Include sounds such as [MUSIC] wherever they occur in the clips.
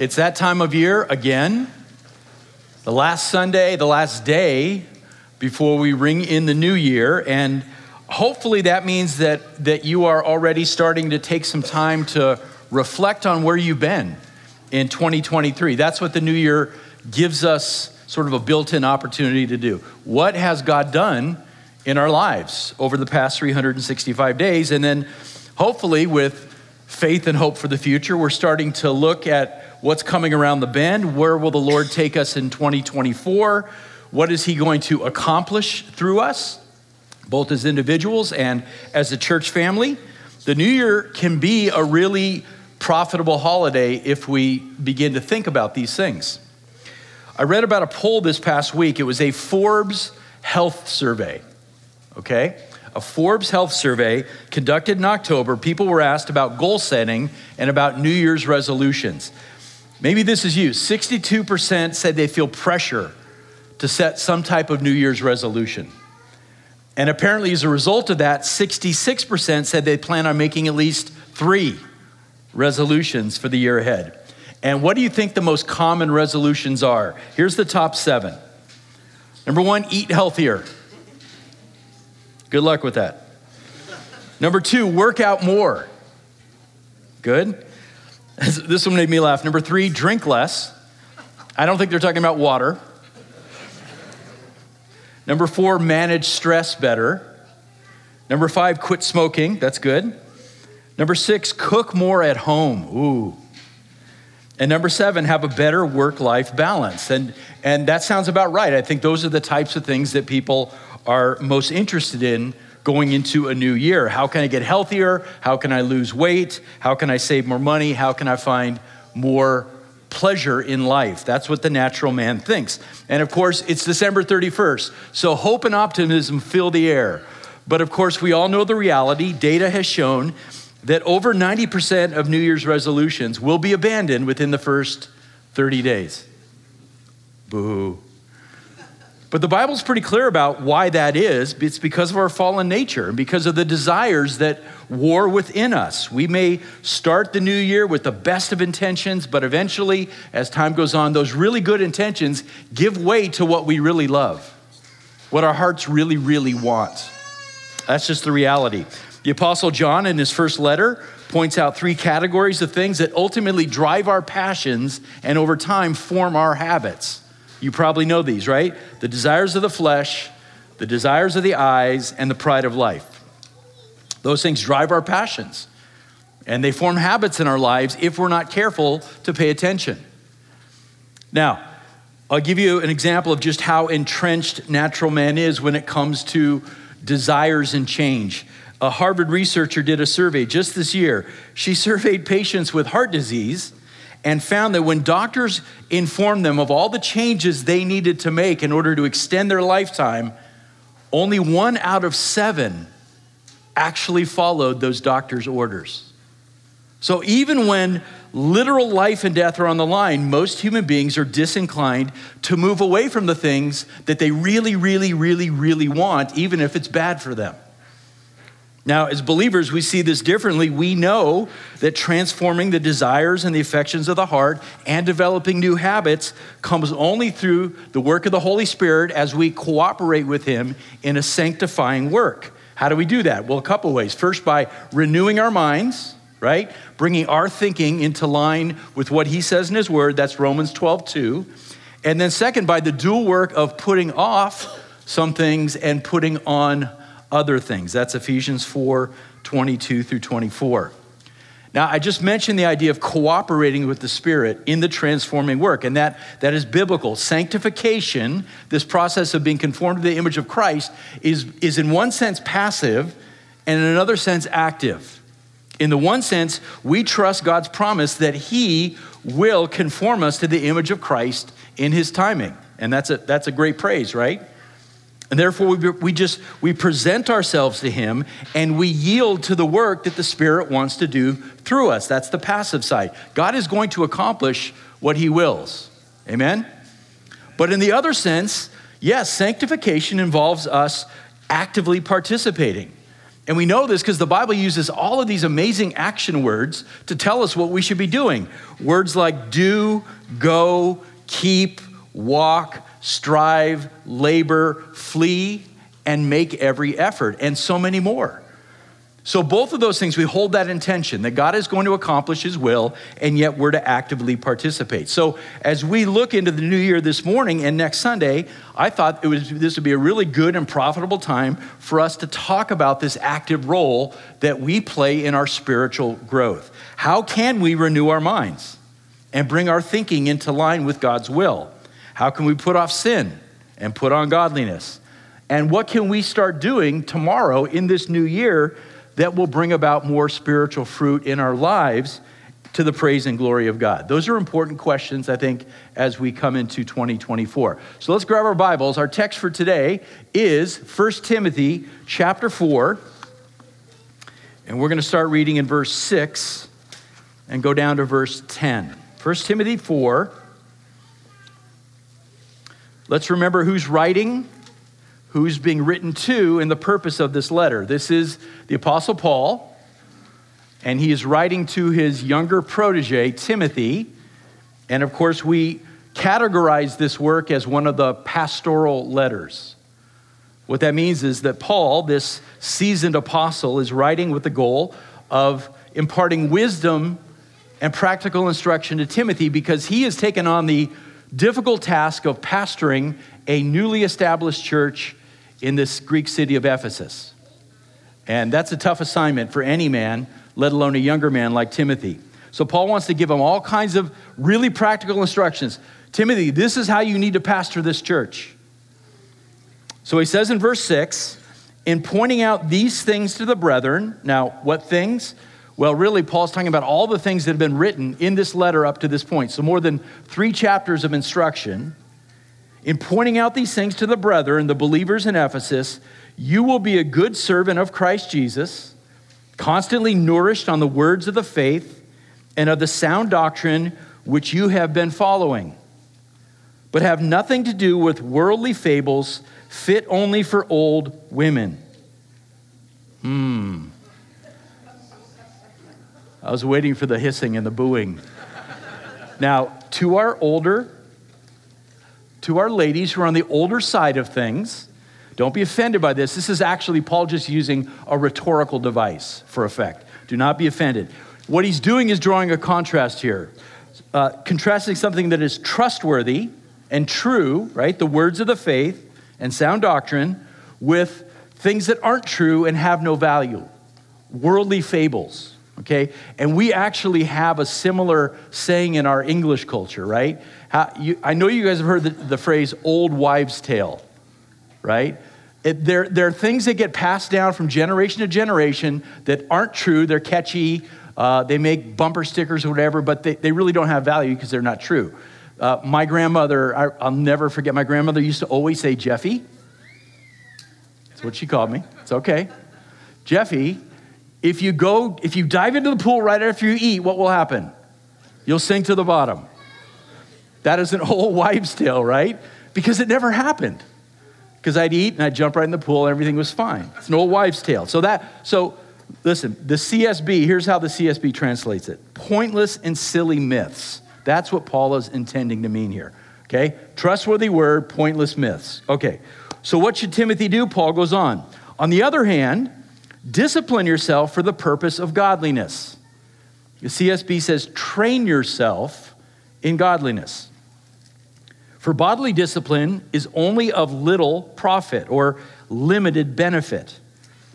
It's that time of year again. The last Sunday, the last day before we ring in the new year. And hopefully that means that, that you are already starting to take some time to reflect on where you've been in 2023. That's what the new year gives us sort of a built in opportunity to do. What has God done in our lives over the past 365 days? And then hopefully, with faith and hope for the future, we're starting to look at what's coming around the bend. Where will the Lord take us in 2024? What is He going to accomplish through us, both as individuals and as a church family? The new year can be a really profitable holiday if we begin to think about these things. I read about a poll this past week. It was a Forbes health survey, okay? A Forbes health survey conducted in October. People were asked about goal setting and about New Year's resolutions. Maybe this is you. 62% said they feel pressure to set some type of New Year's resolution. And apparently, as a result of that, 66% said they plan on making at least three resolutions for the year ahead. And what do you think the most common resolutions are? Here's the top seven. Number one, eat healthier. Good luck with that. Number two, work out more. Good. This one made me laugh. Number three, drink less. I don't think they're talking about water. Number four, manage stress better. Number five, quit smoking. That's good. Number six, cook more at home. Ooh. And number seven, have a better work life balance. And, and that sounds about right. I think those are the types of things that people are most interested in going into a new year. How can I get healthier? How can I lose weight? How can I save more money? How can I find more pleasure in life? That's what the natural man thinks. And of course, it's December 31st. So hope and optimism fill the air. But of course, we all know the reality. Data has shown that over 90% of New Year's resolutions will be abandoned within the first 30 days. Boo. But the Bible's pretty clear about why that is. It's because of our fallen nature and because of the desires that war within us. We may start the new year with the best of intentions, but eventually, as time goes on, those really good intentions give way to what we really love, what our hearts really, really want. That's just the reality. The Apostle John, in his first letter, points out three categories of things that ultimately drive our passions and over time form our habits. You probably know these, right? The desires of the flesh, the desires of the eyes, and the pride of life. Those things drive our passions, and they form habits in our lives if we're not careful to pay attention. Now, I'll give you an example of just how entrenched natural man is when it comes to desires and change. A Harvard researcher did a survey just this year. She [LAUGHS] surveyed patients with heart disease and found that when doctors informed them of all the changes they needed to make in order to extend their lifetime, only one out of seven actually followed those doctors' orders. So even when literal life and death are on the line, most human beings are disinclined to move away from the things that they really, really, really, really want, even if it's bad for them. Now, as believers, we see this differently. We know that transforming the desires and the affections of the heart and developing new habits comes only through the work of the Holy Spirit as we cooperate with Him in a sanctifying work. How do we do that? Well, a couple ways. First, by renewing our minds, right? Bringing our thinking into line with what He says in His Word. That's Romans 12, 2. And then, second, by the dual work of putting off some things and putting on other things. That's Ephesians 4 22 through 24. Now, I just mentioned the idea of cooperating with the Spirit in the transforming work, and that, that is biblical. Sanctification, this process of being conformed to the image of Christ, is, is in one sense passive and in another sense active. In the one sense, we trust God's promise that He will conform us to the image of Christ in His timing. And that's a, that's a great praise, right? And therefore, we, we just we present ourselves to Him and we yield to the work that the Spirit wants to do through us. That's the passive side. God is going to accomplish what He wills. Amen? But in the other sense, yes, sanctification involves us actively participating. And we know this because the Bible uses all of these amazing action words to tell us what we should be doing. Words like do, go, keep, walk, strive, labor, flee, and make every effort, and so many more. So, both of those things, we hold that intention that God is going to accomplish His will, and yet we're to actively participate. So, as we look into the new year this morning and next Sunday, I thought it was, this would be a really good and profitable time for us to talk about this active role that we play in our spiritual growth. How can we renew our minds and bring our thinking into line with God's will? How can we put off sin and put on godliness? And what can we start doing tomorrow in this new year? that will bring about more spiritual fruit in our lives to the praise and glory of God? Those are important questions, I think, as we come into 2024. So let's grab our Bibles. Our text for today is 1 Timothy chapter 4. And we're going to start reading in verse 6 and go down to verse 10. 1 Timothy 4. Let's remember who's writing who's being written to and the purpose of this letter. This is the Apostle Paul, and he is writing to his younger protege, Timothy. And of course, we categorize this work as one of the pastoral letters. What that means is that Paul, this seasoned apostle, is writing with the goal of imparting wisdom and practical instruction to Timothy because he has taken on the difficult task of pastoring a newly established church in this Greek city of Ephesus. And that's a tough assignment for any man, let alone a younger man like Timothy. So Paul wants to give him all kinds of really practical instructions. Timothy, this is how you need to pastor this church. So he says in verse 6 in pointing out these things to the brethren, now what things? Well, really, Paul's talking about all the things that have been written in this letter up to this point. So, more than three chapters of instruction. In pointing out these things to the brethren, the believers in Ephesus, you will be a good servant of Christ Jesus, constantly nourished on the words of the faith and of the sound doctrine which you have been following, but have nothing to do with worldly fables fit only for old women. Hmm. I was waiting for the hissing and the booing. Now, to our older to our ladies who are on the older side of things, don't be offended by this. This is actually Paul just using a rhetorical device for effect. Do not be offended. What he's doing is drawing a contrast here, uh, contrasting something that is trustworthy and true, right? The words of the faith and sound doctrine with things that aren't true and have no value, worldly fables, okay? And we actually have a similar saying in our English culture, right? How, you, I know you guys have heard the, the phrase old wives' tale, right? It, there, there are things that get passed down from generation to generation that aren't true. They're catchy. Uh, they make bumper stickers or whatever, but they, they really don't have value because they're not true. Uh, my grandmother, I, I'll never forget, my grandmother used to always say, Jeffy. That's what she called me. It's okay. Jeffy, if you go, if you dive into the pool right after you eat, what will happen? You'll sink to the bottom. That is an [LAUGHS] old wives' tale, right? Because it never happened. Because I'd eat and I'd jump right in the pool and everything was fine. It's an old wives' tale. So that, so listen, the CSB, here's how the CSB translates it pointless and silly myths. That's what Paul is intending to mean here. Okay? Trustworthy word, pointless myths. Okay. So what should Timothy do? Paul goes on. On the other hand, discipline yourself for the purpose of godliness. The CSB says, train yourself in godliness. For bodily discipline is only of little profit or limited benefit,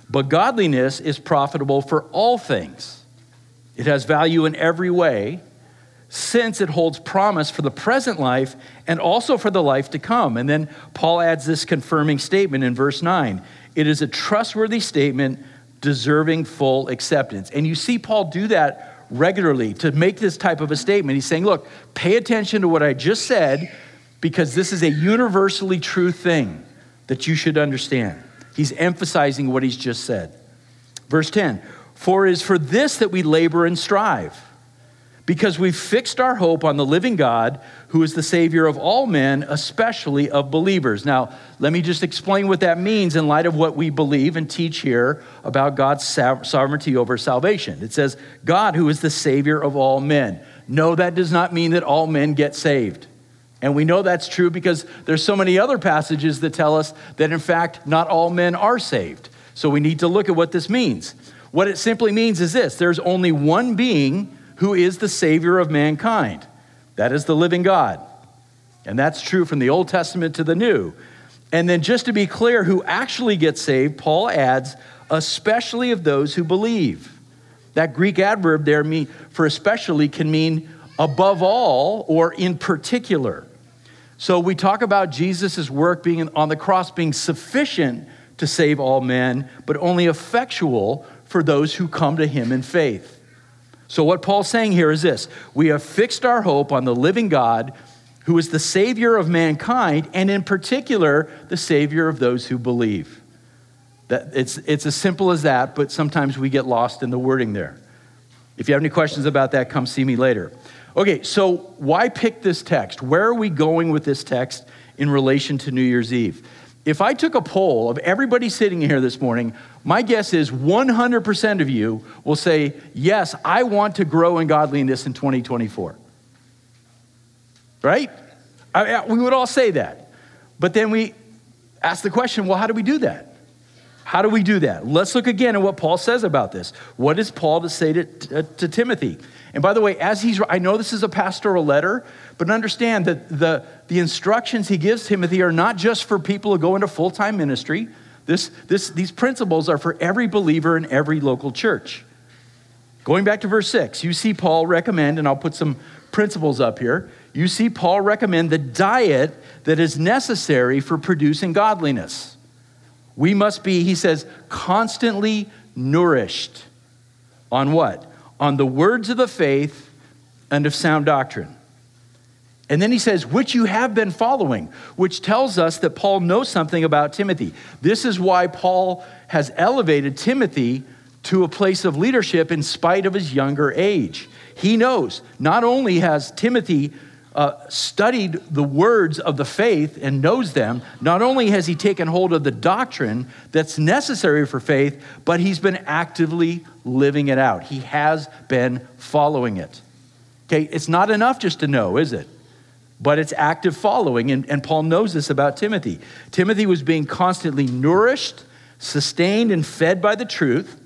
but godliness is profitable for all things. It has value in every way, since it holds promise for the present life and also for the life to come. And then Paul adds this confirming statement in verse 9 it is a trustworthy statement deserving full acceptance. And you see Paul do that regularly to make this type of a statement. He's saying, look, pay attention to what I just said because this is a universally true thing that you should understand. He's emphasizing what he's just said. Verse 10 For it is for this that we labor and strive, because we've fixed our hope on the living God who is the Savior of all men, especially of believers. Now, let me just explain what that means in light of what we believe and teach here about God's sovereignty over salvation. It says, God who is the Savior of all men. No, that does not mean that all men get saved. And we know that's true because there's so many other passages that tell us that in fact not all men are saved. So we need to look at what this means. What it simply means is this there's only one being who is the Savior of mankind. That is the living God. And that's true from the Old Testament to the New. And then, just to be clear, who actually gets saved, Paul adds, especially of those who believe. That Greek adverb there for especially can mean above all or in particular. So we talk about Jesus' work being on the cross being sufficient to save all men, but only effectual for those who come to him in faith. So, what Paul's saying here is this we have fixed our hope on the living God who is the Savior of mankind, and in particular, the Savior of those who believe. That, it's, it's as simple as that, but sometimes we get lost in the wording there. If you have any questions about that, come see me later. Okay, so why pick this text? Where are we going with this text in relation to New Year's Eve? If I took a poll of everybody sitting here this morning, my guess is 100% of you will say, Yes, I want to grow in godliness in 2024. Right? I, we would all say that. But then we ask the question well, how do we do that? How do we do that? Let's look again at what Paul says about this. What does Paul to say to, to, to Timothy? And by the way, as he's, I know this is a pastoral letter, but understand that the, the instructions he gives Timothy are not just for people who go into full time ministry. This, this, these principles are for every believer in every local church. Going back to verse 6, you see Paul recommend, and I'll put some principles up here. You see Paul recommend the diet that is necessary for producing godliness. We must be, he says, constantly nourished on what? On the words of the faith and of sound doctrine. And then he says, which you have been following, which tells us that Paul knows something about Timothy. This is why Paul has elevated Timothy to a place of leadership in spite of his younger age. He knows not only has Timothy uh, studied the words of the faith and knows them, not only has he taken hold of the doctrine that's necessary for faith, but he's been actively living it out. He has been following it. Okay, it's not enough just to know, is it? But it's active following. And, and Paul knows this about Timothy. Timothy was being constantly nourished, sustained, and fed by the truth.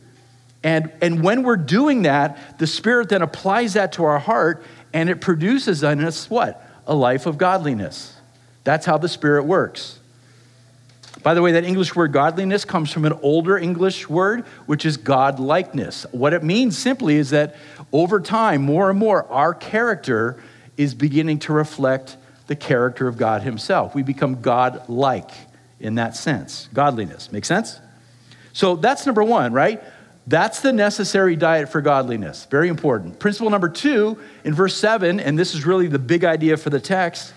And, and when we're doing that, the Spirit then applies that to our heart and it produces in us what? A life of godliness. That's how the Spirit works. By the way, that English word godliness comes from an older English word, which is God likeness. What it means simply is that over time, more and more, our character is beginning to reflect the character of God Himself. We become God like in that sense. Godliness. Make sense? So that's number one, right? That's the necessary diet for godliness. Very important. Principle number two in verse seven, and this is really the big idea for the text.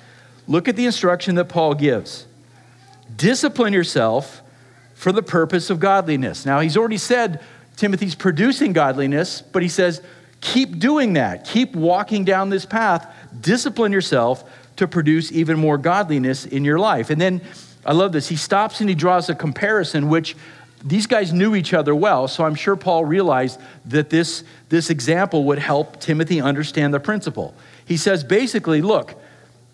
Look at the instruction that Paul gives discipline yourself for the purpose of godliness. Now, he's already said Timothy's producing godliness, but he says, keep doing that. Keep walking down this path discipline yourself to produce even more godliness in your life. And then I love this. He stops and he draws a comparison, which these guys knew each other well. So I'm sure Paul realized that this, this example would help Timothy understand the principle. He says basically, look,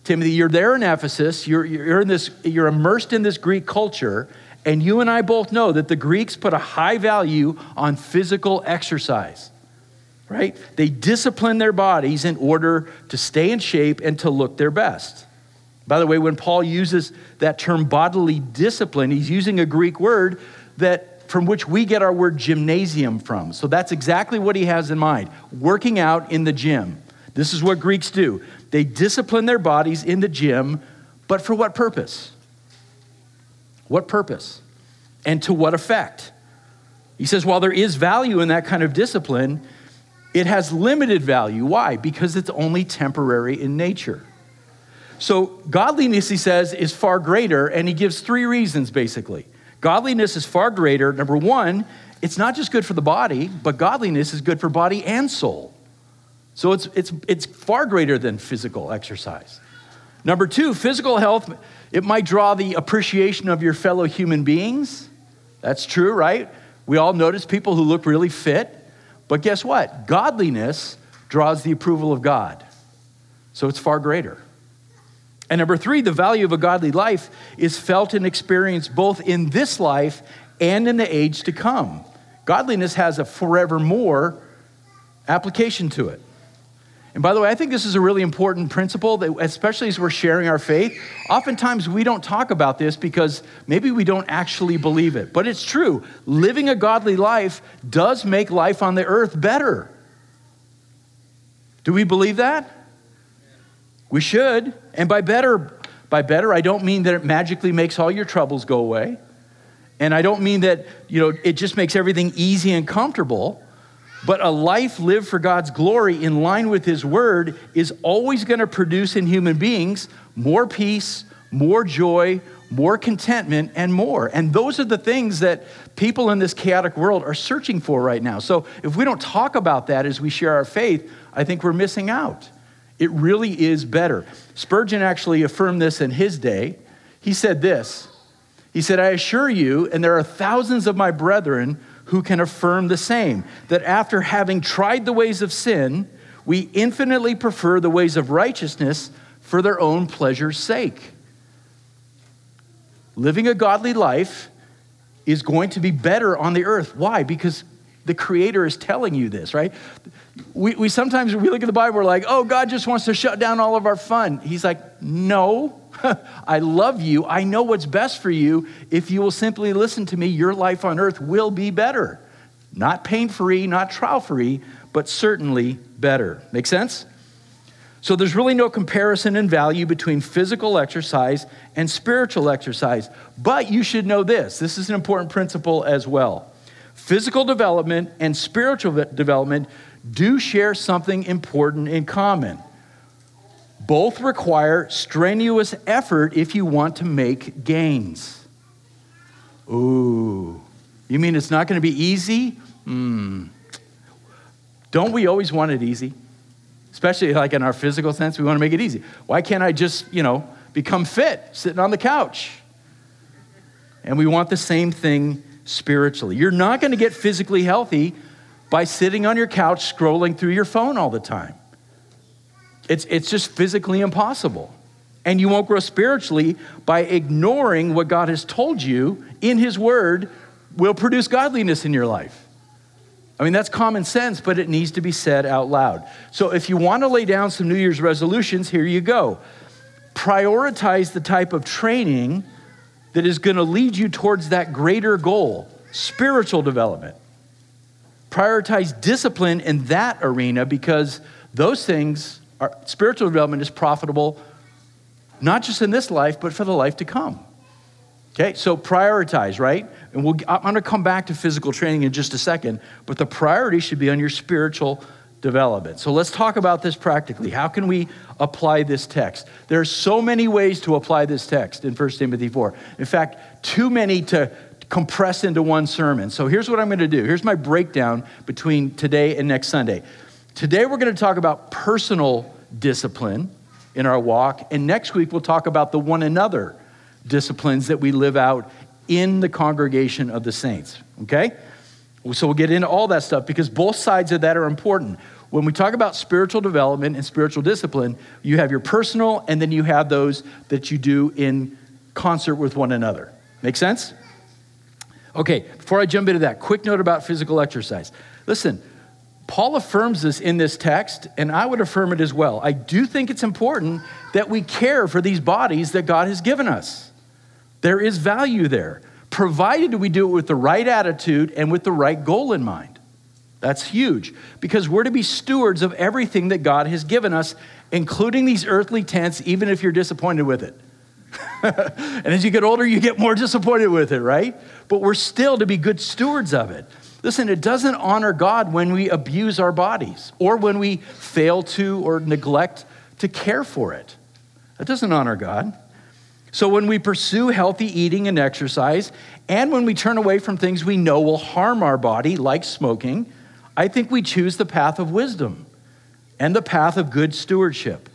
Timothy, you're there in Ephesus, you're, you're, in this, you're immersed in this Greek culture, and you and I both know that the Greeks put a high value on physical exercise right? They discipline their bodies in order to stay in shape and to look their best. By the way, when Paul uses that term bodily discipline, he's using a Greek word that from which we get our word gymnasium from. So that's exactly what he has in mind working out in the gym. This is what Greeks do. They discipline their bodies in the gym, but for what purpose? What purpose? And to what effect? He says, while there is value in that kind of discipline, it has limited value. Why? Because it's only temporary in nature. So, godliness, he says, is far greater, and he gives three reasons basically. Godliness is far greater. Number one, it's not just good for the body, but godliness is good for body and soul. So it's, it's, it's far greater than physical exercise. Number two, physical health, it might draw the appreciation of your fellow human beings. That's true, right? We all notice people who look really fit. But guess what? Godliness draws the approval of God. So it's far greater. And number three, the value of a godly life is felt and experienced both in this life and in the age to come. Godliness has a forevermore application to it. And by the way, I think this is a really important principle that, especially as we're sharing our faith, oftentimes we don't talk about this because maybe we don't actually believe it. But it's true. Living a godly life does make life on the earth better. Do we believe that? We should. And by better, by better, I don't mean that it magically makes all your troubles go away. And I don't mean that, you know, it just makes everything easy and comfortable. But a life lived for God's glory in line with His word is always going to produce in human beings more peace, more joy, more contentment, and more. And those are the things that people in this chaotic world are searching for right now. So if we don't talk about that as we share our faith, I think we're missing out. It really is better. Spurgeon actually affirmed this in his day. He said this He said, I assure you, and there are thousands of my brethren who can affirm the same, that after having tried the ways of sin, we infinitely prefer the ways of righteousness for their own pleasure's sake. Living a godly life is going to be better on the earth. Why? Because the Creator is telling you this, right? We, we sometimes we look at the Bible, we're like, oh, God just wants to shut down all of our fun. He's like, no, [LAUGHS] I love you. I know what's best for you. If you will simply listen to me, your life on earth will be better. Not pain free, not trial free, but certainly better. Make sense? So there's really no comparison in value between physical exercise and spiritual exercise. But you should know this this is an important principle as well. Physical development and spiritual development do share something important in common. Both require strenuous effort if you want to make gains. Ooh, you mean it's not going to be easy? Hmm. Don't we always want it easy? Especially like in our physical sense, we want to make it easy. Why can't I just, you know, become fit sitting on the couch? And we want the same thing spiritually. You're not going to get physically healthy by sitting on your couch scrolling through your phone all the time. It's, it's just physically impossible. And you won't grow spiritually by ignoring what God has told you in His Word will produce godliness in your life. I mean, that's common sense, but it needs to be said out loud. So if you want to lay down some New Year's resolutions, here you go. Prioritize the type of training that is going to lead you towards that greater goal spiritual development. Prioritize discipline in that arena because those things are spiritual development is profitable not just in this life, but for the life to come. Okay, so prioritize, right? And we'll, I'm going to come back to physical training in just a second, but the priority should be on your spiritual development. So let's talk about this practically. How can we apply this text? There are so many ways to apply this text in 1 Timothy 4. In fact, too many to compress into one sermon. So here's what I'm going to do. Here's my breakdown between today and next Sunday. Today we're going to talk about personal discipline in our walk, and next week we'll talk about the one another disciplines that we live out in the congregation of the saints. Okay? So we'll get into all that stuff because both sides of that are important. When we talk about spiritual development and spiritual discipline, you have your personal and then you have those that you do in concert with one another. Make sense? Okay, before I jump into that, quick note about physical exercise. Listen, Paul affirms this in this text, and I would affirm it as well. I do think it's important that we care for these bodies that God has given us. There is value there provided we do it with the right attitude and with the right goal in mind. That's huge because we're to be stewards of everything that God has given us, including these earthly tents, even if you're disappointed with it. [LAUGHS] and as you get older, you get more disappointed with it, right? But we're still to be good stewards of it. Listen, it doesn't honor God when we abuse our bodies or when we fail to or neglect to care for it. That doesn't honor God. So, when we pursue healthy eating and exercise, and when we turn away from things we know will harm our body, like smoking, I think we choose the path of wisdom. and the path of good stewardship.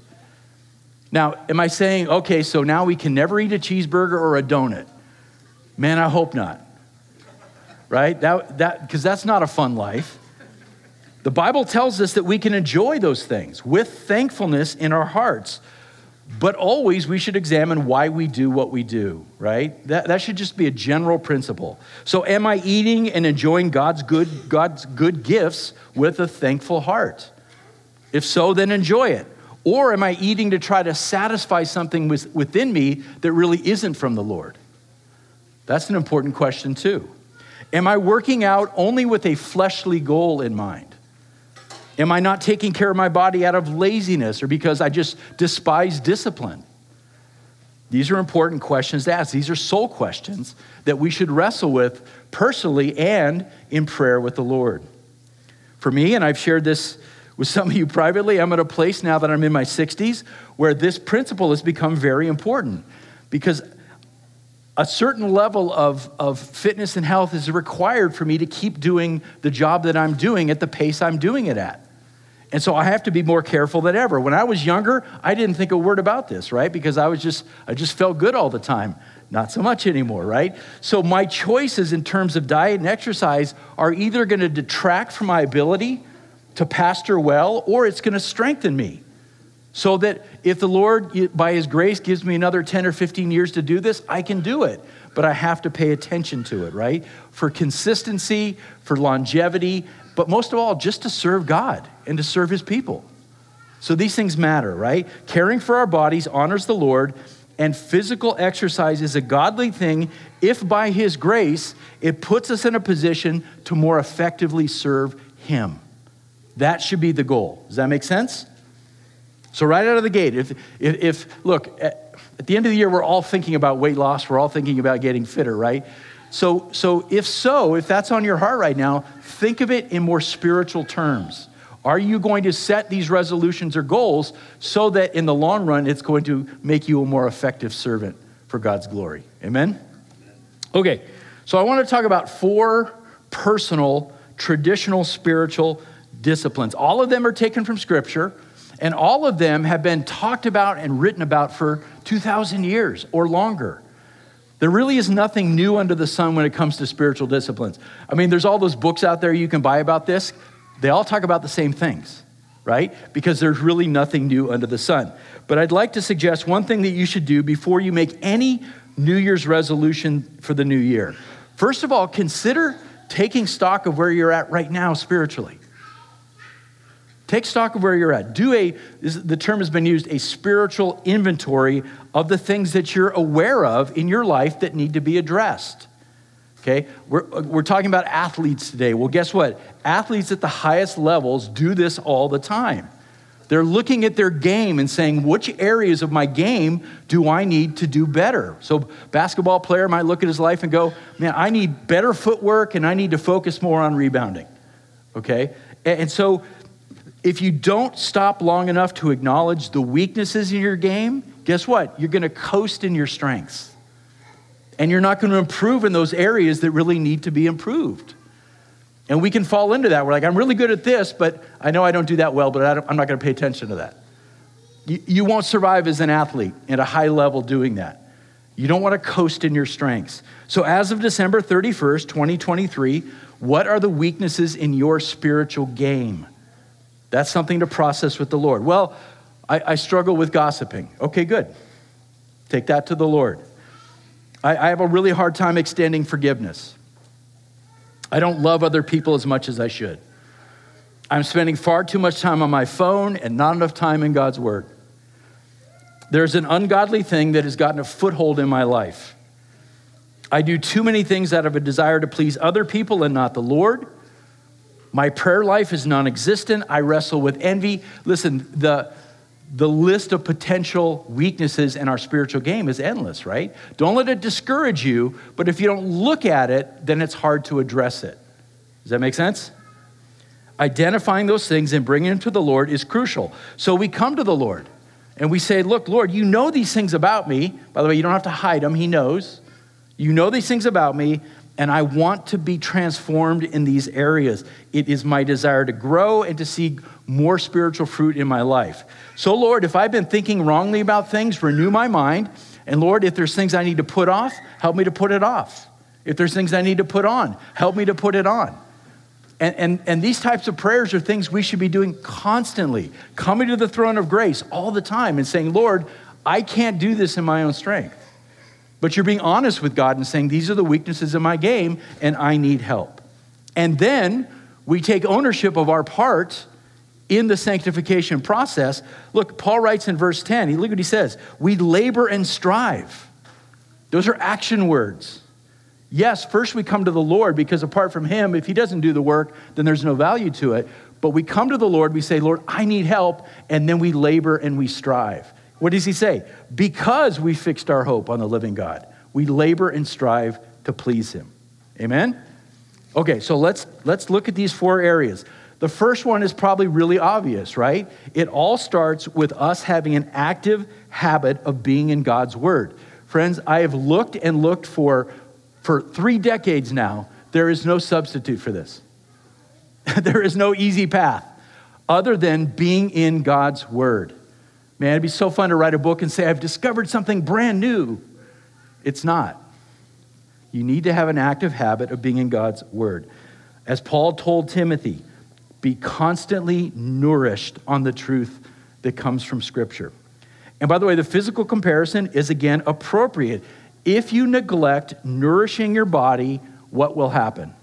Now, am I saying, okay, so now we can never eat a cheeseburger or a donut? Man, I hope not. Right? That, that, because that's not a fun life. The Bible tells us that we can enjoy those things with thankfulness in our hearts. But always we should examine why we do what we do, right? That, that should just be a general principle. So, am I eating and enjoying God's good, God's good gifts with a thankful heart? If so, then enjoy it. Or am I eating to try to satisfy something within me that really isn't from the Lord? That's an important question, too. Am I working out only with a fleshly goal in mind? Am I not taking care of my body out of laziness or because I just despise discipline? These are important questions to ask. These are soul questions that we should wrestle with personally and in prayer with the Lord. For me, and I've shared this with some of you privately, I'm at a place now that I'm in my 60s where this principle has become very important because a certain level of, of fitness and health is required for me to keep doing the job that I'm doing at the pace I'm doing it at. And so I have to be more careful than ever. When I was younger, I didn't think a word about this, right? Because I was just, I just felt good all the time. Not so much anymore, right? So my choices in terms of diet and exercise are either going to detract from my ability to pastor well or it's going to strengthen me. So that if the Lord, by His grace, gives me another 10 or 15 years to do this, I can do it. But I have to pay attention to it, right? For consistency, for longevity, but most of all, just to serve God and to serve His people. So these things matter, right? Caring for our bodies honors the Lord, and physical exercise is a godly thing if by His grace it puts us in a position to more effectively serve Him. That should be the goal. Does that make sense? So, right out of the gate, if, if, if look, at, at the end of the year, we're all thinking about weight loss, we're all thinking about getting fitter, right? So, so if so, if that's on your heart right now, think of it in more spiritual terms. Are you going to set these resolutions or goals so that in the long run it's going to make you a more effective servant for God's glory? Amen? Okay, so I want to talk about four personal, traditional spiritual disciplines. All of them are taken from Scripture, and all of them have been talked about and written about for 2,000 years or longer. There really is nothing new under the sun when it comes to spiritual disciplines. I mean, there's all those books out there you can buy about this. They all talk about the same things, right? Because there's really nothing new under the sun. But I'd like to suggest one thing that you should do before you make any New Year's resolution for the new year. First of all, consider taking stock of where you're at right now spiritually. Take stock of where you're at. Do a, the term has been used, a spiritual inventory of the things that you're aware of in your life that need to be addressed. Okay? We're, we're talking about athletes today. Well, guess what? Athletes at the highest levels do this all the time. They're looking at their game and saying, which areas of my game do I need to do better? So, basketball player might look at his life and go, man, I need better footwork and I need to focus more on rebounding. Okay? And so, if you don't stop long enough to acknowledge the weaknesses in your game, guess what? You're going to coast in your strengths. And you're not going to improve in those areas that really need to be improved. And we can fall into that. We're like, I'm really good at this, but I know I don't do that well, but I'm not going to pay attention to that. You, you won't survive as an athlete at a high level doing that. You don't want to coast in your strengths. So, as of December 31st, 2023, what are the weaknesses in your spiritual game? That's something to process with the Lord. Well, I, I struggle with gossiping. Okay, good. Take that to the Lord. I, I have a really hard time extending forgiveness. I don't love other people as much as I should. I'm spending far too much time on my phone and not enough time in God's Word. There's an ungodly thing that has gotten a foothold in my life. I do too many things out of a desire to please other people and not the Lord. My prayer life is non existent. I wrestle with envy. Listen, the, the list of potential weaknesses in our spiritual game is endless, right? Don't let it discourage you, but if you don't look at it, then it's hard to address it. Does that make sense? Identifying those things and bringing them to the Lord is crucial. So we come to the Lord and we say, Look, Lord, you know these things about me. By the way, you don't have to hide them, He knows. You know these things about me, and I want to be transformed in these areas. It is my desire to grow and to see more spiritual fruit in my life. So, Lord, if I've been thinking wrongly about things, renew my mind. And Lord, if there's things I need to put off, help me to put it off. If there's things I need to put on, help me to put it on. And, and, and these types of prayers are things we should be doing constantly, coming to the throne of grace all the time and saying, Lord, I can't do this in my own strength. But you're being honest with God and saying, These are the weaknesses in my game, and I need help. And then we take ownership of our part in the sanctification process. Look, Paul writes in verse 10, look what he says We labor and strive. Those are action words. Yes, first we come to the Lord because apart from Him, if He doesn't do the work, then there's no value to it. But we come to the Lord, we say, Lord, I need help, and then we labor and we strive. What does He say? Because we fixed our hope on the living God, we labor and strive to please Him. Amen? Okay, so let's, let's look at these four areas. The first one is probably really obvious, right? It all starts with us having an active habit of being in God's Word. Friends, I have looked and looked for for three decades now, there is no substitute for this. [LAUGHS] there is no easy path other than being in God's Word. Man, it'd be so fun to write a book and say, I've discovered something brand new. It's not. You need to have an active habit of being in God's Word. As Paul told Timothy, be constantly nourished on the truth that comes from Scripture. And by the way, the physical comparison is again appropriate. If you neglect nourishing your body, what will happen?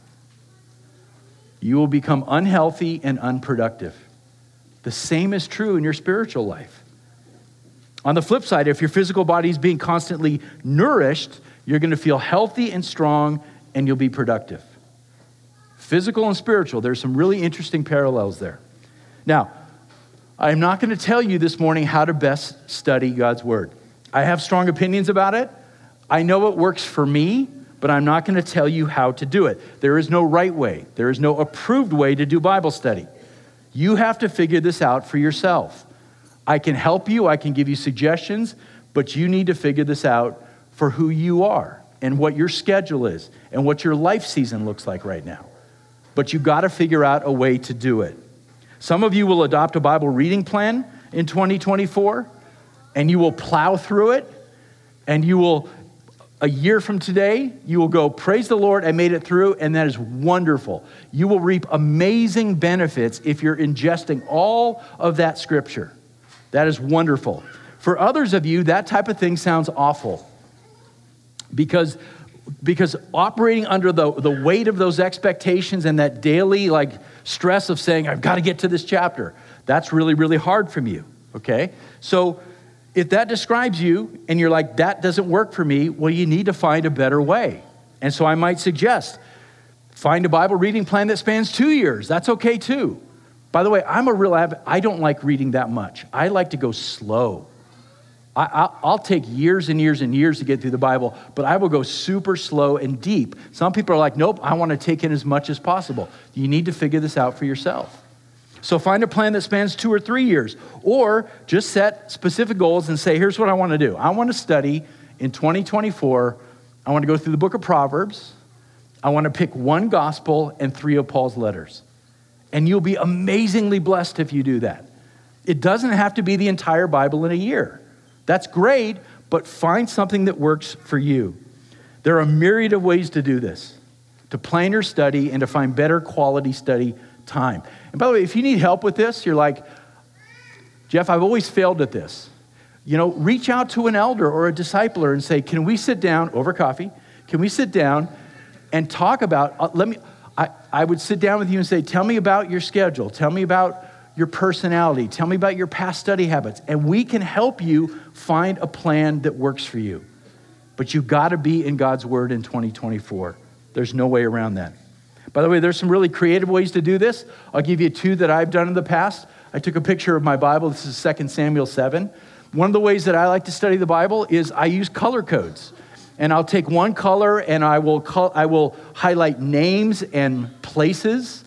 You will become unhealthy and unproductive. The same is true in your spiritual life. On the flip side, if your physical body is being constantly nourished, you're going to feel healthy and strong and you'll be productive. Physical and spiritual, there's some really interesting parallels there. Now, I'm not going to tell you this morning how to best study God's Word. I have strong opinions about it. I know it works for me, but I'm not going to tell you how to do it. There is no right way, there is no approved way to do Bible study. You have to figure this out for yourself. I can help you, I can give you suggestions, but you need to figure this out for who you are and what your schedule is and what your life season looks like right now. But you got to figure out a way to do it. Some of you will adopt a Bible reading plan in 2024 and you will plow through it and you will a year from today, you will go, Praise the Lord, I made it through, and that is wonderful. You will reap amazing benefits if you're ingesting all of that scripture. That is wonderful. For others of you, that type of thing sounds awful because, because operating under the, the weight of those expectations and that daily like stress of saying, I've got to get to this chapter, that's really, really hard from you, okay? So if that describes you and you're like, that doesn't work for me, well, you need to find a better way. And so I might suggest find a Bible reading plan that spans two years. That's okay too. By the way, I'm a real avid, I don't like reading that much. I like to go slow. I, will take years and years and years to get through the Bible, but I will go super slow and deep. Some people are like, nope, I want to take in as much as possible. You need to figure this out for yourself. So find a plan that spans two or three years, or just set specific goals and say, here's what I want to do. I want to study in 2024, I want to go through the book of Proverbs. I want to pick one gospel and three of Paul's letters. And you'll be amazingly blessed if you do that. It doesn't have to be the entire Bible in a year. That's great, but find something that works for you. There are a myriad of ways to do this to plan your study and to find better quality study time. And by the way, if you need help with this, you're like, Jeff, I've always failed at this. You know, reach out to an elder or a discipler and say, Can we sit down over coffee? Can we sit down and talk about, uh, let me, I, would sit down with you and say, Tell me about your schedule. Tell me about your personality. Tell me about your past study habits. And we can help you find a plan that works for you. But you've got to be in God's Word in 2024. There's no way around that. By the way, there's some really creative ways to do this. I'll give you two that I've done in the past. I took a picture of my Bible. This is 2 Samuel 7. One of the ways that I like to study the Bible is I use color codes. And I'll take one color and I will, I will highlight names and places.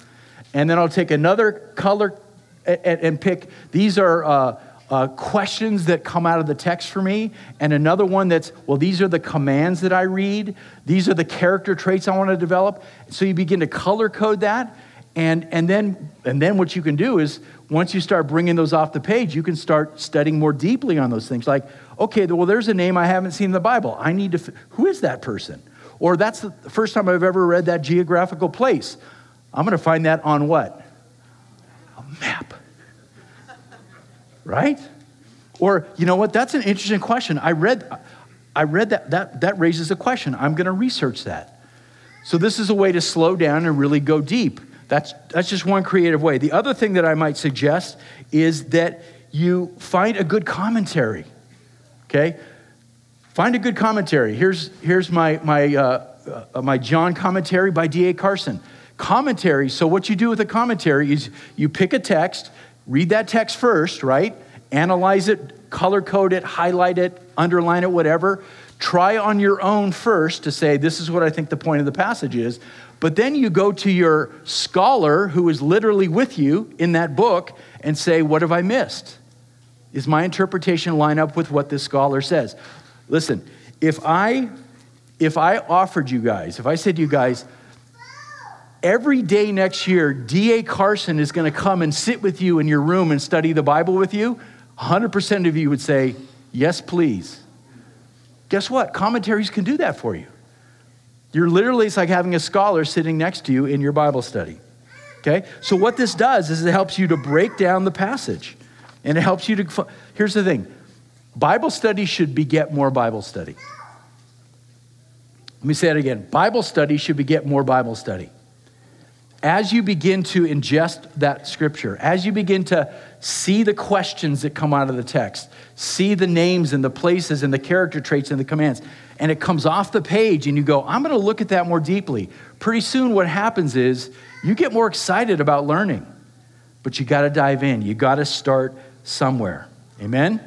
And then I'll take another color and, and pick, these are uh, uh, questions that come out of the text for me, and another one that's, well, these are the commands that I read, these are the character traits I want to develop. So you begin to color code that, and, and, then, and then what you can do is once you start bringing those off the page, you can start studying more deeply on those things. Like, okay, well, there's a name I haven't seen in the Bible. I need to, who is that person? Or that's the first time I've ever read that geographical place. I'm going to find that on what? A map. right? Or, you know what? That's an interesting question. I read, I read that, that, that raises a question. I'm going to research that. So, this is a way to slow down and really go deep. That's, that's just one creative way. The other thing that I might suggest is that you find a good commentary. Okay? Find a good commentary. Here's, here's my, my, uh, uh, my John commentary by D.A. Carson. Commentary, so what you do with a commentary is you pick a text, read that text first, right? Analyze it, color code it, highlight it, underline it, whatever. Try on your own first to say, this is what I think the point of the passage is. But then you go to your scholar who is literally with you in that book and say, what have I missed? Is my interpretation line up with what this scholar says? Listen, if I if I offered you guys, if I said to you guys, every day next year, D.A. Carson is going to come and sit with you in your room and study the Bible with you, 100% of you would say, Yes, please. Guess what? Commentaries can do that for you. You're literally, it's like having a scholar sitting next to you in your Bible study. Okay? So, what this does is it helps you to break down the passage. And it helps you to. Here's the thing Bible study should beget more Bible study. Let me say it again Bible study should beget more Bible study. As you begin to ingest that scripture, as you begin to see the questions that come out of the text, see the names and the places and the character traits and the commands, and it comes off the page and you go, I'm going to look at that more deeply. Pretty soon, what happens is you get more excited about learning, but you got to dive in. You got to start somewhere. Amen?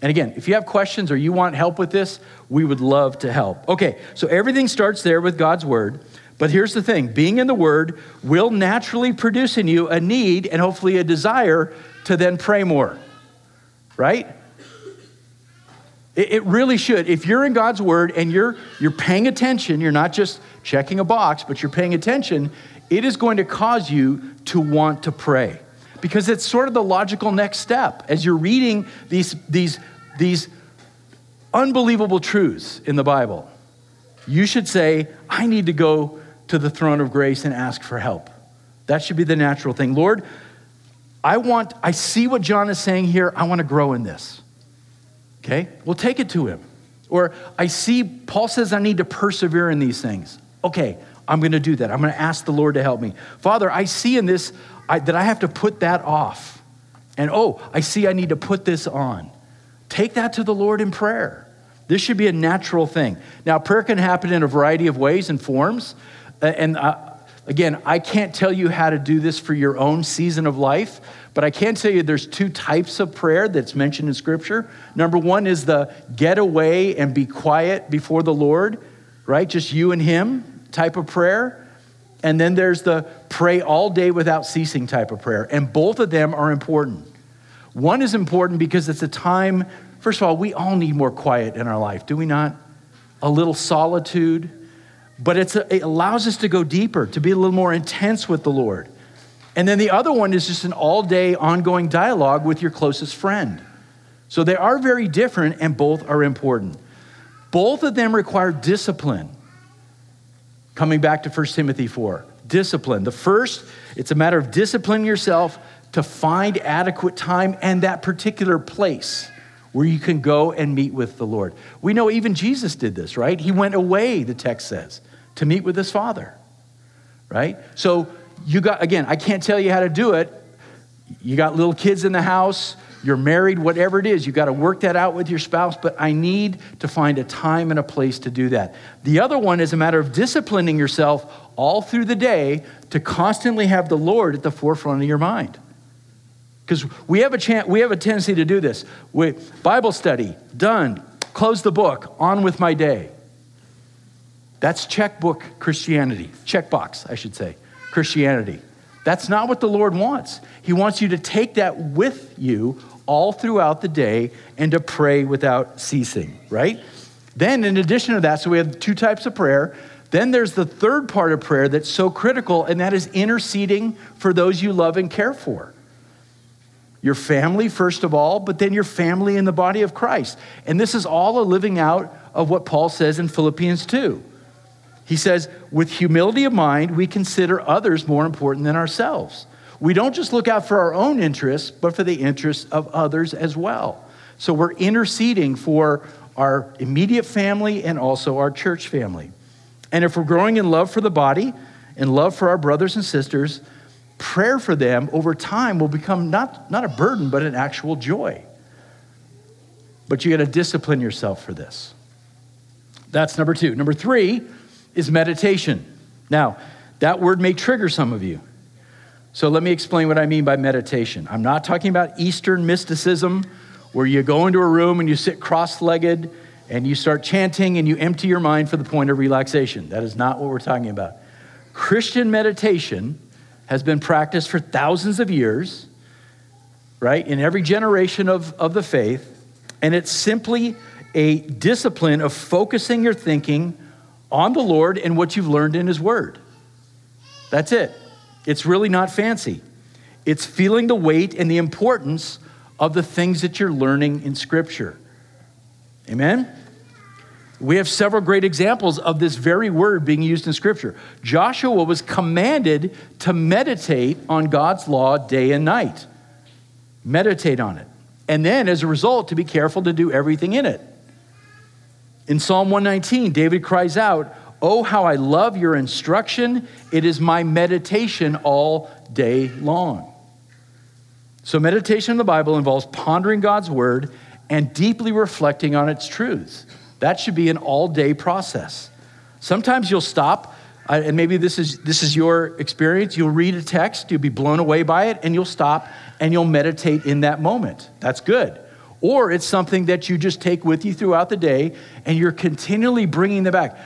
And again, if you have questions or you want help with this, we would love to help. Okay, so everything starts there with God's word. But here's the thing being in the word will naturally produce in you a need and hopefully a desire to then pray more, right? It, really should. If you're in God's word and you're, you're paying attention, you're not just checking a box, but you're paying attention, it is going to cause you to want to pray because it's sort of the logical next step. As you're reading these, these, these unbelievable truths in the Bible, you should say, I need to go to the throne of grace and ask for help. That should be the natural thing. Lord, I want, I see what John is saying here. I want to grow in this. Okay? Well, take it to him. Or I see, Paul says I need to persevere in these things. Okay, I'm going to do that. I'm going to ask the Lord to help me. Father, I see in this I, that I have to put that off. And oh, I see I need to put this on. Take that to the Lord in prayer. This should be a natural thing. Now, prayer can happen in a variety of ways and forms. And uh, again, I can't tell you how to do this for your own season of life, but I can tell you there's two types of prayer that's mentioned in Scripture. Number one is the get away and be quiet before the Lord, right? Just you and Him type of prayer. And then there's the pray all day without ceasing type of prayer. And both of them are important. One is important because it's a time, first of all, we all need more quiet in our life, do we not? A little solitude. But a, it allows us to go deeper, to be a little more intense with the Lord. And then the other one is just an all day ongoing dialogue with your closest friend. So they are very different and both are important. Both of them require discipline. Coming back to 1 Timothy 4, discipline. The first, it's a matter of disciplining yourself to find adequate time and that particular place where you can go and meet with the Lord. We know even Jesus did this, right? He went away, the text says, to meet with his Father, right? So you got, again, I can't tell you how to do it. You got little kids in the house, you're married, whatever it is, you've got to work that out with your spouse, but I need to find a time and a place to do that. The other one is a matter of disciplining yourself all through the day to constantly have the Lord at the forefront of your mind. Because we have a chance, we have a tendency to do this. We, Bible study, done, close the book, on with my day. That's checkbook Christianity, checkbox, I should say, Christianity. That's not what the Lord wants. He wants you to take that with you all throughout the day and to pray without ceasing, right? Then, in addition to that, so we have two types of prayer. Then there's the third part of prayer that's so critical, and that is interceding for those you love and care for. Your family, first of all, but then your family in the body of Christ. And this is all a living out of what Paul says in Philippians 2. He says, with humility of mind, we consider others more important than ourselves. We don't just look out for our own interests, but for the interests of others as well. So we're interceding for our immediate family and also our church family. And if we're growing in love for the body and love for our brothers and sisters, prayer for them over time will become not, not a burden, but an actual joy. But you got to discipline yourself for this. That's number two. Number three is meditation. Now, that word may trigger some of you. So let me explain what I mean by meditation. I'm not talking about Eastern mysticism where you go into a room and you sit cross legged and you start chanting and you empty your mind for the point of relaxation. That is not what we're talking about. Christian meditation has been practiced for thousands of years, right, in every generation of, of the faith. And it's simply a discipline of focusing your thinking on the Lord and what you've learned in His Word. That's it. It's really not fancy. It's feeling the weight and the importance of the things that you're learning in Scripture. Amen? We have several great examples of this very word being used in Scripture. Joshua was commanded to meditate on God's law day and night. Meditate on it. And then, as a result, to be careful to do everything in it. In Psalm 119, David cries out, Oh, how I love your instruction. It is my meditation all day long. So, meditation in the Bible involves pondering God's word and deeply reflecting on its truths. That should be an all day process. Sometimes you'll stop, uh, and maybe this is, this is your experience. You'll read a text, you'll be blown away by it, and you'll stop and you'll meditate in that moment. That's good. Or it's something that you just take with you throughout the day and you're continually bringing them back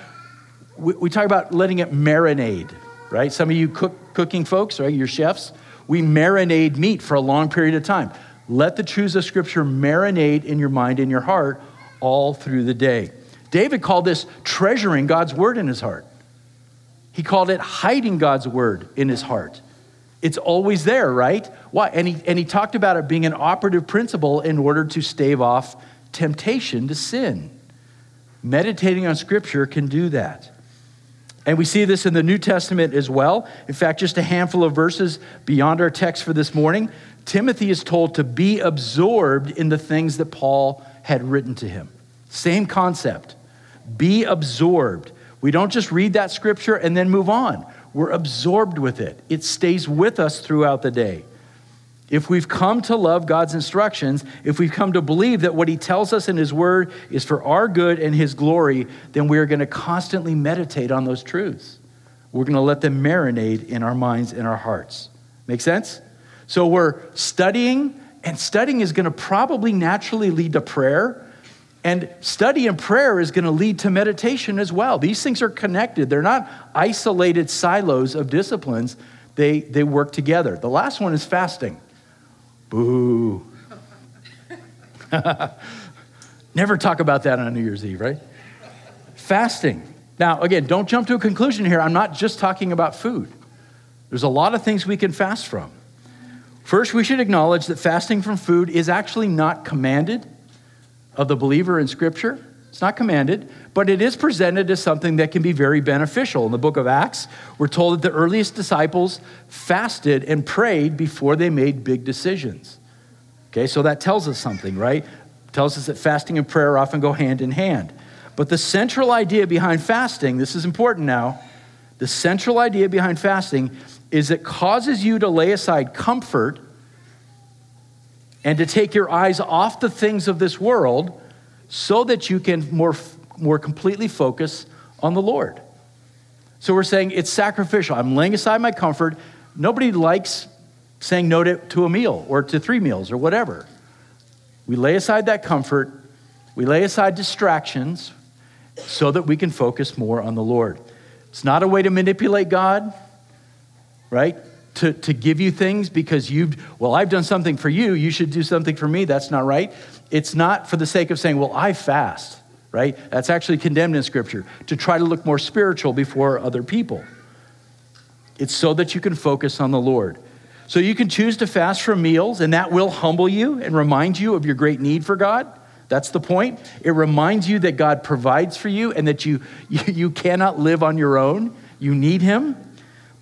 we, we talk about letting it marinate, right? Some of you cook, cooking folks, right? Your chefs, we marinate meat for a long period of time. Let the truths of Scripture marinate in your mind and your heart all through the day. David called this treasuring God's word in his heart. He called it hiding God's word in his heart. It's always there, right? Why? And he, and he talked about it being an operative principle in order to stave off temptation to sin. Meditating on Scripture can do that. And we see this in the New Testament as well. In fact, just a handful of verses beyond our text for this morning, Timothy is told to be absorbed in the things that Paul had written to him. Same concept. Be absorbed. We don't just read that scripture and then move on. We're absorbed with it. It stays with us throughout the day. If we've come to love God's instructions, if we've come to believe that what He tells us in His Word is for our good and His glory, then we're going to constantly meditate on those truths. We're going to let them marinate in our minds and our hearts. Make sense? So we're studying, and studying is going to probably naturally lead to prayer. And study and prayer is going to lead to meditation as well. These things are connected, they're not isolated silos of disciplines, they, they work together. The last one is fasting. Boo. [LAUGHS] Never talk about that on New Year's Eve, right? Fasting. Now, again, don't jump to a conclusion here. I'm not just talking about food. There's a lot of things we can fast from. First, we should acknowledge that fasting from food is actually not commanded of the believer in Scripture. It's not commanded, but it is presented as something that can be very beneficial. In the book of Acts, we're told that the earliest disciples fasted and prayed before they made big decisions. Okay, so that tells us something, right? tells us that fasting and prayer often go hand in hand. But the central idea behind fasting, this is important now, the central idea behind fasting is it causes you to lay aside comfort and to take your eyes off the things of this world so that you can more, more completely focus on the Lord. So we're saying it's sacrificial. I'm laying aside my comfort. Nobody likes saying no to, to a meal or to three meals or whatever. We lay aside that comfort, we lay aside distractions so that we can focus more on the Lord. It's not a way to manipulate God, right? to, to give you things because you've, well, I've done something for you, you should do something for me. That's not right. It's not for the sake of saying, well, I fast, right? That's actually condemned in Scripture to try to look more spiritual before other people. It's so that you can focus on the Lord. So you can choose to fast from meals, and that will humble you and remind you of your great need for God. That's the point. It reminds you that God provides for you and that you, [LAUGHS] you, cannot live on your own. You need Him.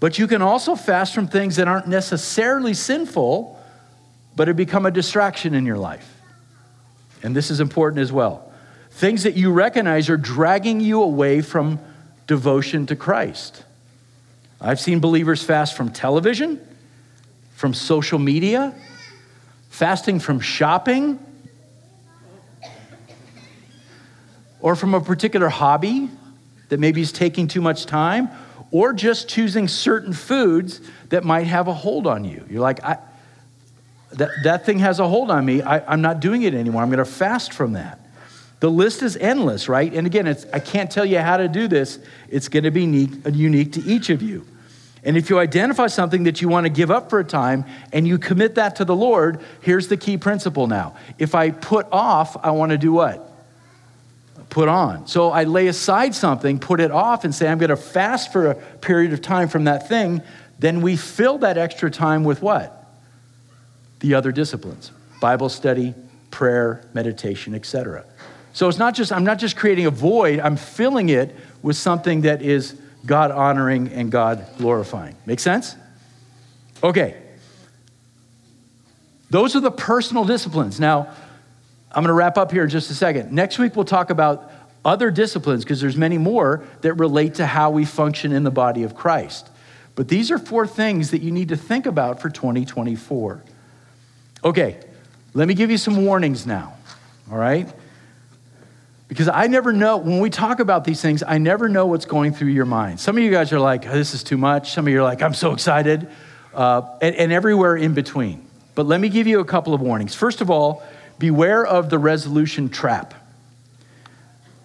But you can also fast from things that aren't necessarily sinful, but have become a distraction in your life. And this is important as well. Things that you recognize are dragging you away from devotion to Christ. I've seen believers fast from television, from social media, fasting from shopping, or from a particular hobby that maybe is taking too much time, or just choosing certain foods that might have a hold on you. You're like, I, that, that thing has a hold on me. I, I'm not doing it anymore. I'm going to fast from that. The list is endless, right? And again, it's, I can't tell you how to do this. It's going to be unique, unique to each of you. And if you identify something that you want to give up for a time and you commit that to the Lord, here's the key principle now. If I put off, I want to do what? put on. So I lay aside something, put it off, and say, I'm going to fast for a period of time from that thing. Then we fill that extra time with what? The other disciplines Bible study, prayer, meditation, etc. So it's not just, I'm not just creating a void, I'm filling it with something that is God honoring and God glorifying. Make sense? Okay. Those are the personal disciplines. Now, I'm going to wrap up here in just a second. Next week, we'll talk about other disciplines because there's many more that relate to how we function in the body of Christ. But these are four things that you need to think about for 2024. Okay, let me give you some warnings now, all right? Because I never know, when we talk about these things, I never know what's going through your mind. Some of you guys are like, oh, this is too much. Some of you are like, I'm so excited, uh, and, and everywhere in between. But let me give you a couple of warnings. First of all, Beware of the resolution trap.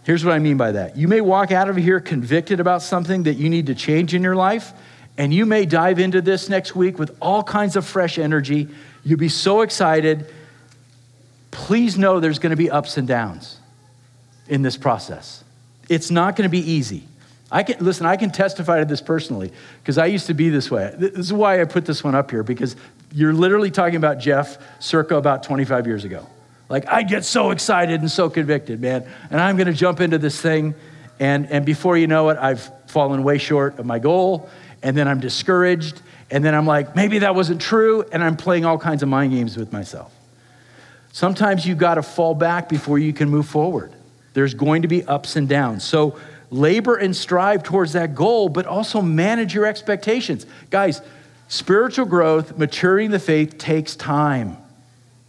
Here's what I mean by that. You may walk out of here convicted about something that you need to change in your life, and you may dive into this next week with all kinds of fresh energy. You'll be so excited. Please know there's going to be ups and downs in this process. It's not going to be easy. I can listen, I can testify to this personally because I used to be this way. This is why I put this one up here because you're literally talking about Jeff circa about 25 years ago. Like, I get so excited and so convicted, man. And I'm going to jump into this thing. And, and before you know it, I've fallen way short of my goal. And then I'm discouraged. And then I'm like, maybe that wasn't true. And I'm playing all kinds of mind games with myself. Sometimes you've got to fall back before you can move forward. There's going to be ups and downs. So labor and strive towards that goal, but also manage your expectations. Guys, spiritual growth, maturing the faith takes time.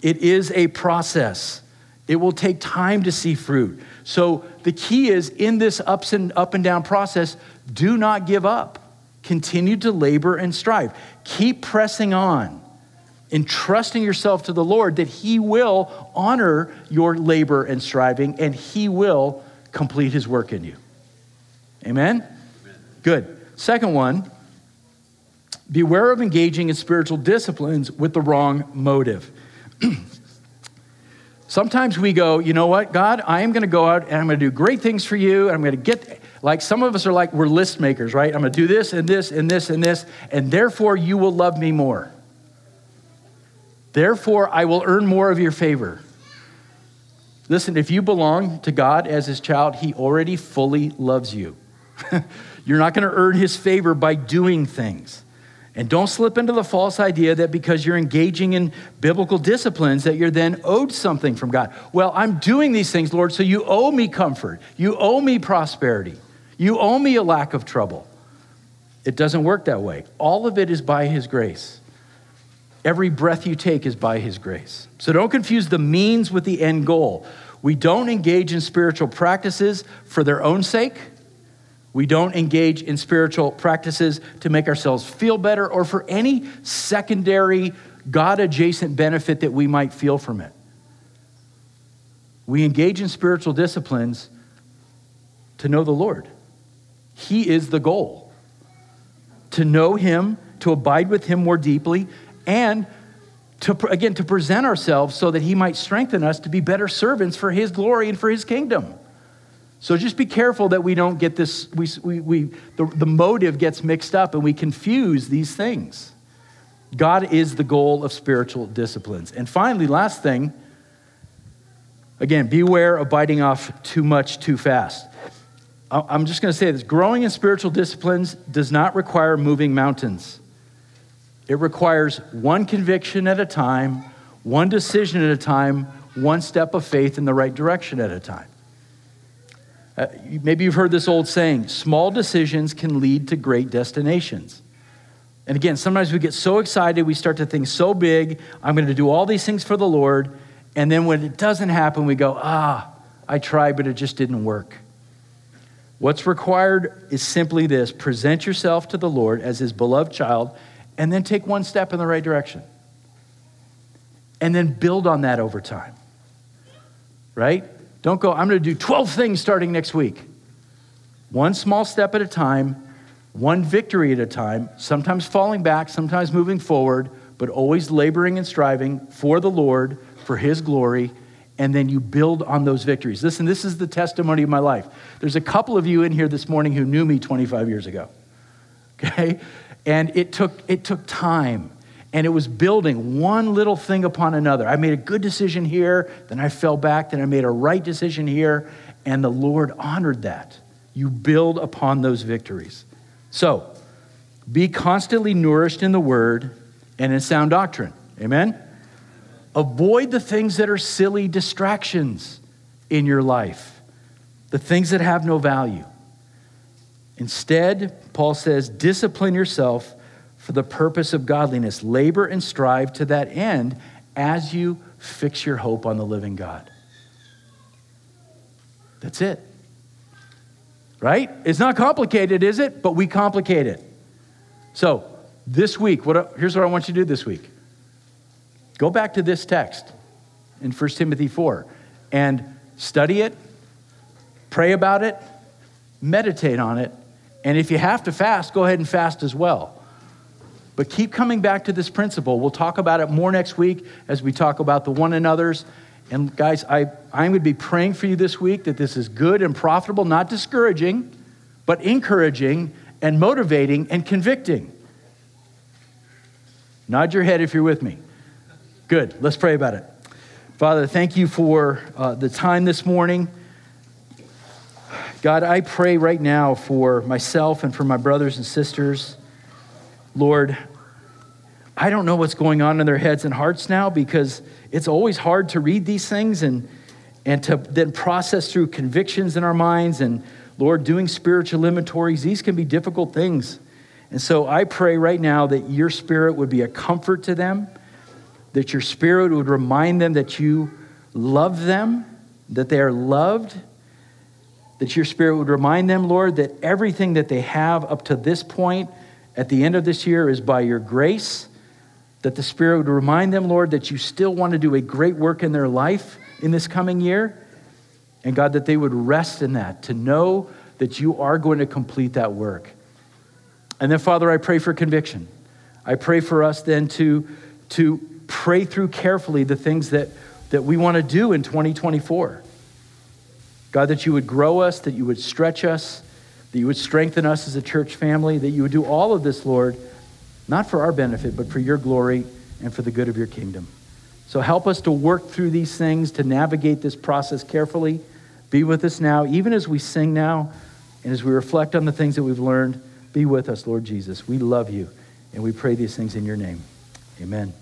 It is a process. It will take time to see fruit. So the key is in this ups and up and down process, do not give up. Continue to labor and strive. Keep pressing on, entrusting yourself to the Lord that He will honor your labor and striving and He will complete His work in you. Amen? Amen. Good. Second one, beware of engaging in spiritual disciplines with the wrong motive. [CLEARS THROAT] Sometimes we go, you know what, God, I am going to go out and I'm going to do great things for you. And I'm going to get, like some of us are like, we're list makers, right? I'm to do this and this and this and this, and therefore you will love me more. Therefore, I will earn more of your favor. Listen, if you belong to God as his child, he already fully loves you. [LAUGHS] You're not going to earn his favor by doing things. And don't slip into the false idea that because you're engaging in biblical disciplines that you're then owed something from God. Well, I'm doing these things, Lord, so you owe me comfort. You owe me prosperity. You owe me a lack of trouble. It doesn't work that way. All of it is by his grace. Every breath you take is by his grace. So don't confuse the means with the end goal. We don't engage in spiritual practices for their own sake we don't engage in spiritual practices to make ourselves feel better or for any secondary God adjacent benefit that we might feel from it. We engage in spiritual disciplines to know the Lord. He is the goal. To know Him to abide with him more deeply, and to, again, to present ourselves so that he might strengthen us to be better servants for his glory and for his kingdom. So just be careful that we don't get this, we, we, we, the, the motive gets mixed up and we confuse these things. God is the goal of spiritual disciplines. And finally, last thing, again, beware of biting off too much too fast. I'm just going to say this growing in spiritual disciplines does not require moving mountains. It requires one conviction at a time, one decision at a time, one step of faith in the right direction at a time. Uh, maybe you've heard this old saying small decisions can lead to great destinations. And again, sometimes we get so excited, we start to think so big, I'm going to do all these things for the Lord. And then when it doesn't happen, we go, ah, I tried, but it just didn't work. What's required is simply this present yourself to the Lord as his beloved child, and then take one step in the right direction. And then build on that over time. Right? Don't go, I'm going to do 12 things starting next week. One small step at a time, one victory at a time, sometimes falling back, sometimes moving forward, but always laboring and striving for the Lord, for His glory, and then you build on those victories. Listen, this is the testimony of my life. There's a couple of you in here this morning who knew me 25 years ago, [LAUGHS] okay? And it took, it took time and it was building one little thing upon another. I made a good decision here, then I fell back, then I made a right decision here, and the Lord honored that. You build upon those victories. So, be constantly nourished in the word and in sound doctrine. Amen? Avoid the things that are silly distractions in your life, the things that have no value. Instead, Paul says, discipline yourself for the purpose of godliness. Labor and strive to that end as you fix your hope on the living God. That's it. Right? It's not complicated, is it? But we complicate it. So, this week, what, here's what I want you to do this week go back to this text in 1 Timothy 4 and study it, pray about it, meditate on it, and if you have to fast, go ahead and fast as well. But keep coming back to this principle. We'll talk about it more next week as we talk about the one another's. And guys, I, I'm going to be praying for you this week that this is good and profitable, not discouraging, but encouraging and motivating and convicting. Nod your head if you're with me. Good. Let's pray about it. Father, thank you for uh, the time this morning. God, I pray right now for myself and for my brothers and sisters. Lord, I don't know what's going on in their heads and hearts now because it's always hard to read these things and, and to then process through convictions in our minds. And Lord, doing spiritual inventories, these can be difficult things. And so I pray right now that your spirit would be a comfort to them, that your spirit would remind them that you love them, that they are loved, that your spirit would remind them, Lord, that everything that they have up to this point at the end of this year is by your grace, that the Spirit would remind them, Lord, that you still want to do a great work in their life in this coming year. And God, that they would rest in that, to know that you are going to complete that work. And then, Father, I pray for conviction. I pray for us then to, to pray through carefully the things that, that we want to do in 2024. God, that you would grow us, that you would stretch us, that you would strengthen us as a church family, that you would do all of this, Lord, not for our benefit, but for your glory and for the good of your kingdom. So help us to work through these things, to navigate this process carefully. Be with us now, even as we sing now, and as we reflect on the things that we've learned. Be with us, Lord Jesus. We love you, and we pray these things in your name. Amen.